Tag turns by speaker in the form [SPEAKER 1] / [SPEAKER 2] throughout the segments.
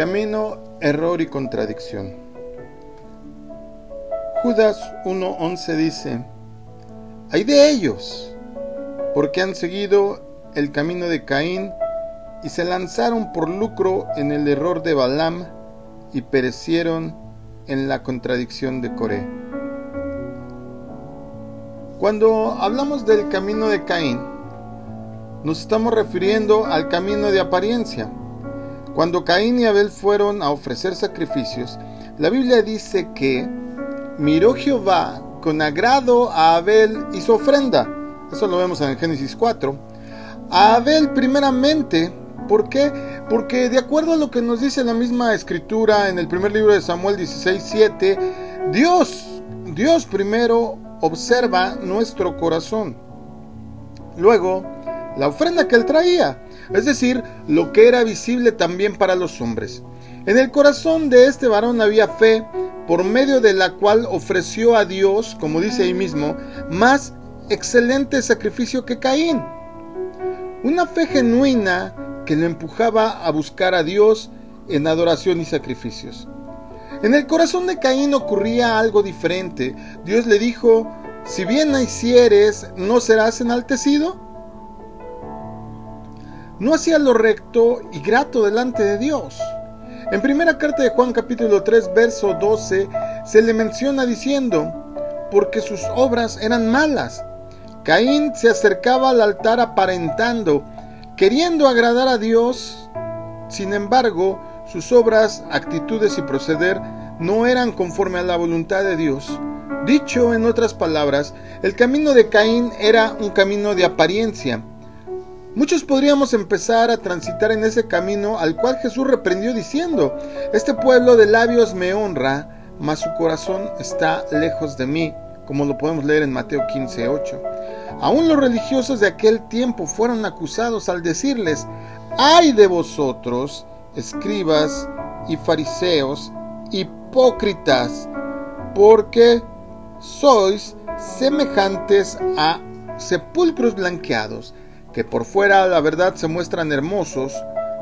[SPEAKER 1] Camino, error y contradicción. Judas 1.11 dice, hay de ellos, porque han seguido el camino de Caín y se lanzaron por lucro en el error de Balaam y perecieron en la contradicción de Coré. Cuando hablamos del camino de Caín, nos estamos refiriendo al camino de apariencia. Cuando Caín y Abel fueron a ofrecer sacrificios, la Biblia dice que miró Jehová con agrado a Abel y su ofrenda. Eso lo vemos en Génesis 4. A Abel primeramente, ¿por qué? Porque de acuerdo a lo que nos dice la misma escritura en el primer libro de Samuel 16, 7, Dios, Dios primero observa nuestro corazón. Luego, la ofrenda que él traía, es decir, lo que era visible también para los hombres. En el corazón de este varón había fe, por medio de la cual ofreció a Dios, como dice ahí mismo, más excelente sacrificio que Caín. Una fe genuina que le empujaba a buscar a Dios en adoración y sacrificios. En el corazón de Caín ocurría algo diferente. Dios le dijo, si bien nacieres, ¿no serás enaltecido? No hacía lo recto y grato delante de Dios. En primera carta de Juan capítulo 3 verso 12 se le menciona diciendo, porque sus obras eran malas. Caín se acercaba al altar aparentando, queriendo agradar a Dios. Sin embargo, sus obras, actitudes y proceder no eran conforme a la voluntad de Dios. Dicho en otras palabras, el camino de Caín era un camino de apariencia. Muchos podríamos empezar a transitar en ese camino al cual Jesús reprendió diciendo, Este pueblo de labios me honra, mas su corazón está lejos de mí, como lo podemos leer en Mateo 15, 8. Aún los religiosos de aquel tiempo fueron acusados al decirles, ay de vosotros, escribas y fariseos, hipócritas, porque sois semejantes a sepulcros blanqueados, que por fuera la verdad se muestran hermosos,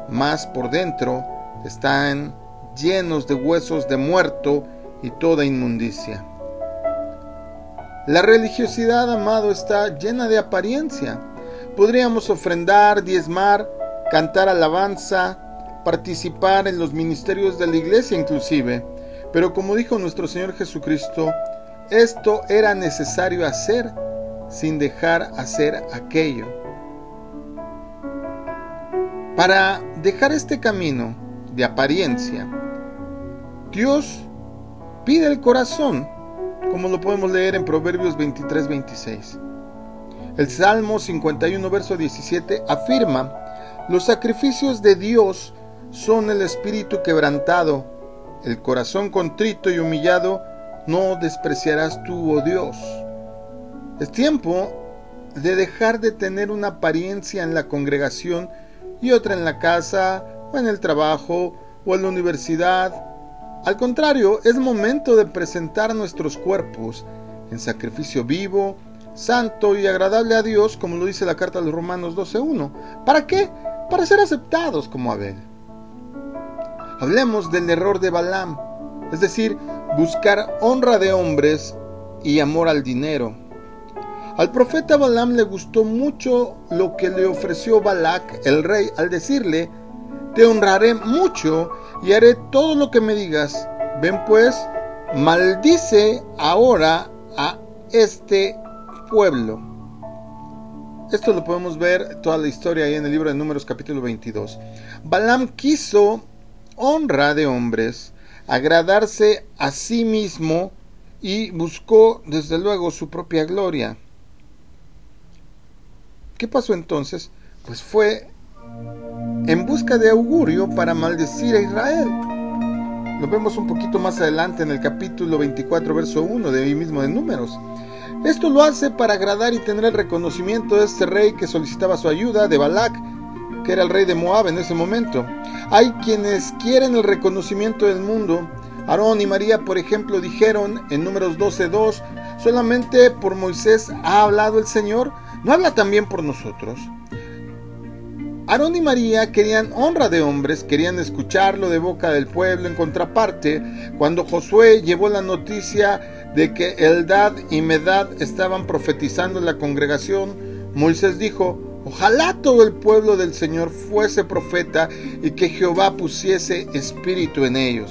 [SPEAKER 1] mas por dentro están llenos de huesos de muerto y toda inmundicia. La religiosidad, amado, está llena de apariencia. Podríamos ofrendar, diezmar, cantar alabanza, participar en los ministerios de la iglesia inclusive. Pero como dijo nuestro Señor Jesucristo, esto era necesario hacer sin dejar hacer aquello. Para dejar este camino de apariencia, Dios pide el corazón, como lo podemos leer en Proverbios 23-26. El Salmo 51, verso 17 afirma, los sacrificios de Dios son el espíritu quebrantado, el corazón contrito y humillado, no despreciarás tú, oh Dios. Es tiempo de dejar de tener una apariencia en la congregación y otra en la casa o en el trabajo o en la universidad. Al contrario, es momento de presentar nuestros cuerpos en sacrificio vivo, santo y agradable a Dios, como lo dice la carta de los Romanos 12.1. ¿Para qué? Para ser aceptados como Abel. Hablemos del error de Balaam es decir, buscar honra de hombres y amor al dinero. Al profeta Balaam le gustó mucho lo que le ofreció Balac, el rey, al decirle, te honraré mucho y haré todo lo que me digas. Ven pues, maldice ahora a este pueblo. Esto lo podemos ver toda la historia ahí en el libro de Números capítulo 22. Balaam quiso honra de hombres agradarse a sí mismo y buscó desde luego su propia gloria. ¿Qué pasó entonces? Pues fue en busca de augurio para maldecir a Israel. Lo vemos un poquito más adelante en el capítulo 24, verso 1 de ahí mismo de Números. Esto lo hace para agradar y tener el reconocimiento de este rey que solicitaba su ayuda, de Balac, que era el rey de Moab en ese momento. Hay quienes quieren el reconocimiento del mundo. Aarón y María, por ejemplo, dijeron en números 12.2, solamente por Moisés ha hablado el Señor, ¿no habla también por nosotros? Aarón y María querían honra de hombres, querían escucharlo de boca del pueblo. En contraparte, cuando Josué llevó la noticia de que Eldad y Medad estaban profetizando en la congregación, Moisés dijo, Ojalá todo el pueblo del Señor fuese profeta y que Jehová pusiese espíritu en ellos.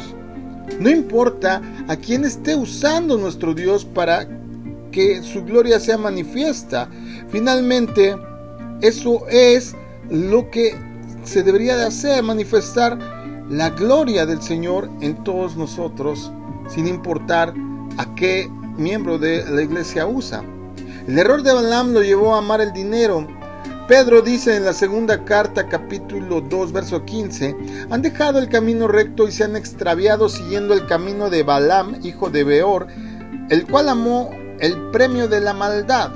[SPEAKER 1] No importa a quién esté usando nuestro Dios para que su gloria sea manifiesta. Finalmente, eso es lo que se debería de hacer, manifestar la gloria del Señor en todos nosotros, sin importar a qué miembro de la iglesia usa. El error de Balaam lo llevó a amar el dinero. Pedro dice en la segunda carta capítulo 2 verso 15, han dejado el camino recto y se han extraviado siguiendo el camino de Balaam, hijo de Beor, el cual amó el premio de la maldad.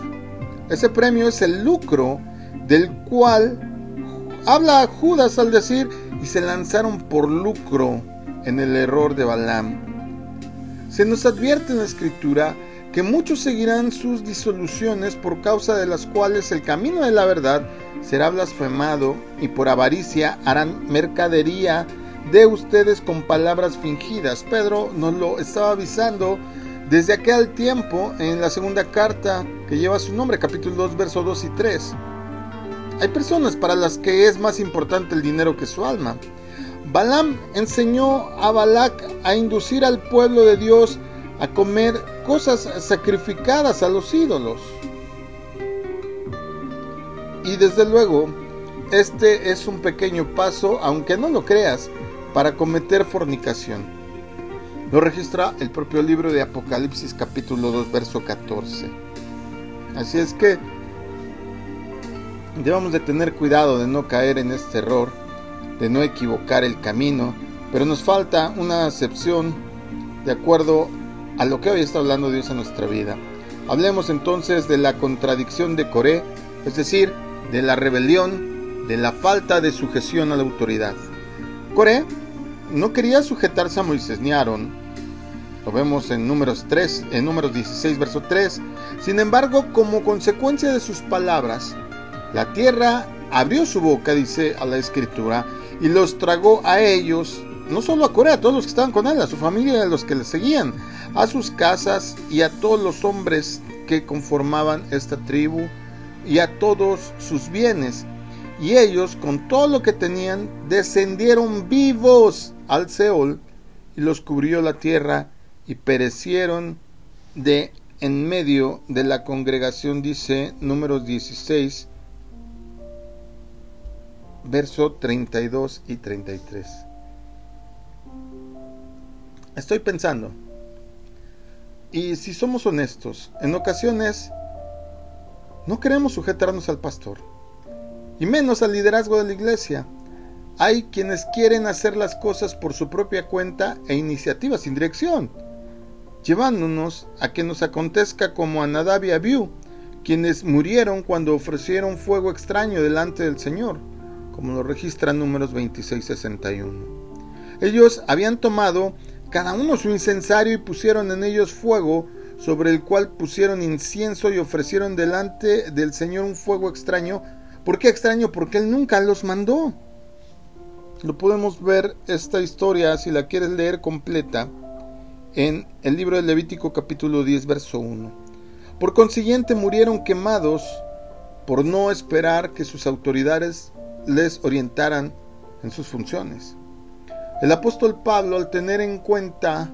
[SPEAKER 1] Ese premio es el lucro del cual habla Judas al decir, y se lanzaron por lucro en el error de Balaam. Se nos advierte en la escritura que muchos seguirán sus disoluciones por causa de las cuales el camino de la verdad será blasfemado y por avaricia harán mercadería de ustedes con palabras fingidas. Pedro nos lo estaba avisando desde aquel tiempo en la segunda carta que lleva su nombre, capítulo 2, versos 2 y 3. Hay personas para las que es más importante el dinero que su alma. Balaam enseñó a Balac a inducir al pueblo de Dios a comer cosas sacrificadas a los ídolos. Y desde luego, este es un pequeño paso, aunque no lo creas, para cometer fornicación. Lo registra el propio libro de Apocalipsis capítulo 2 verso 14. Así es que debemos de tener cuidado de no caer en este error, de no equivocar el camino, pero nos falta una acepción de acuerdo a lo que hoy está hablando Dios en nuestra vida. Hablemos entonces de la contradicción de Coré, es decir, de la rebelión, de la falta de sujeción a la autoridad. Coré no quería sujetarse a Moisés ni Aarón, lo vemos en números 3, en números 16, verso 3. Sin embargo, como consecuencia de sus palabras, la tierra abrió su boca, dice a la escritura, y los tragó a ellos, no solo a Corea, a todos los que estaban con él, a su familia y a los que le seguían, a sus casas y a todos los hombres que conformaban esta tribu y a todos sus bienes. Y ellos, con todo lo que tenían, descendieron vivos al Seol y los cubrió la tierra y perecieron de en medio de la congregación, dice números 16, verso 32 y 33. Estoy pensando, y si somos honestos, en ocasiones no queremos sujetarnos al pastor, y menos al liderazgo de la iglesia. Hay quienes quieren hacer las cosas por su propia cuenta e iniciativa sin dirección llevándonos a que nos acontezca como a Nadab y Abiú, quienes murieron cuando ofrecieron fuego extraño delante del Señor, como lo registra números 26-61. Ellos habían tomado cada uno su incensario y pusieron en ellos fuego, sobre el cual pusieron incienso y ofrecieron delante del Señor un fuego extraño. ¿Por qué extraño? Porque Él nunca los mandó. Lo podemos ver esta historia, si la quieres leer completa, en el libro de Levítico capítulo 10 verso 1. Por consiguiente murieron quemados por no esperar que sus autoridades les orientaran en sus funciones. El apóstol Pablo al tener en cuenta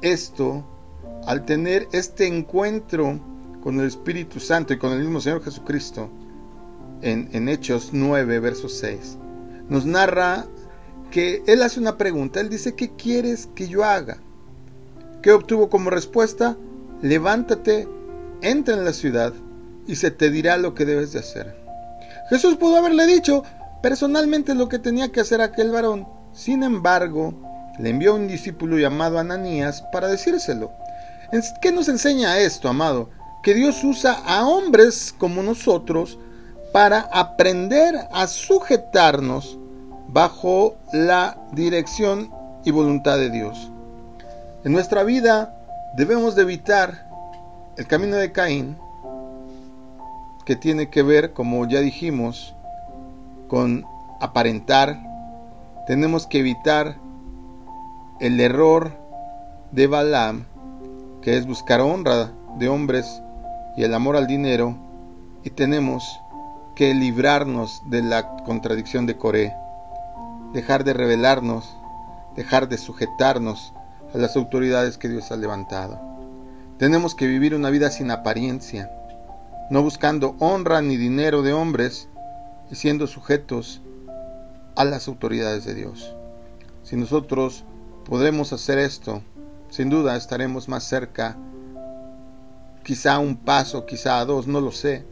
[SPEAKER 1] esto, al tener este encuentro con el Espíritu Santo y con el mismo Señor Jesucristo, en, Hechos 9, verso 6, nos narra que él hace una pregunta, él dice, ¿qué quieres que yo haga? ¿Qué obtuvo como respuesta? Levántate, entra en la ciudad y se te dirá lo que debes de hacer. Jesús pudo haberle dicho personalmente lo que tenía que hacer aquel varón. Sin embargo, le envió un discípulo llamado Ananías para decírselo. ¿Qué nos enseña esto, amado? Que Dios usa a hombres como nosotros para aprender a sujetarnos bajo la dirección y voluntad de Dios. En nuestra vida debemos de evitar el camino de Caín, que tiene que ver, como ya dijimos, con aparentar, tenemos que evitar el error de Balaam, que es buscar honra de hombres y el amor al dinero, y tenemos que librarnos de la contradicción de Coré, dejar de rebelarnos, dejar de sujetarnos a las autoridades que Dios ha levantado. Tenemos que vivir una vida sin apariencia, no buscando honra ni dinero de hombres y siendo sujetos a las autoridades de Dios. Si nosotros podemos hacer esto, sin duda estaremos más cerca, quizá un paso, quizá a dos, no lo sé.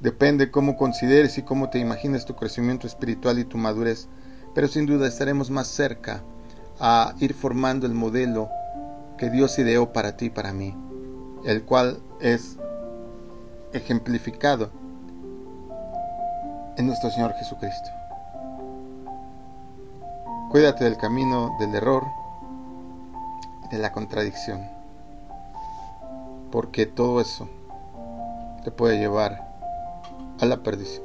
[SPEAKER 1] Depende cómo consideres y cómo te imagines tu crecimiento espiritual y tu madurez, pero sin duda estaremos más cerca a ir formando el modelo que Dios ideó para ti y para mí, el cual es ejemplificado en nuestro Señor Jesucristo. Cuídate del camino del error, de la contradicción, porque todo eso te puede llevar a la perdición.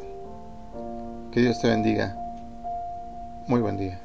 [SPEAKER 1] Que Dios te bendiga. Muy buen día.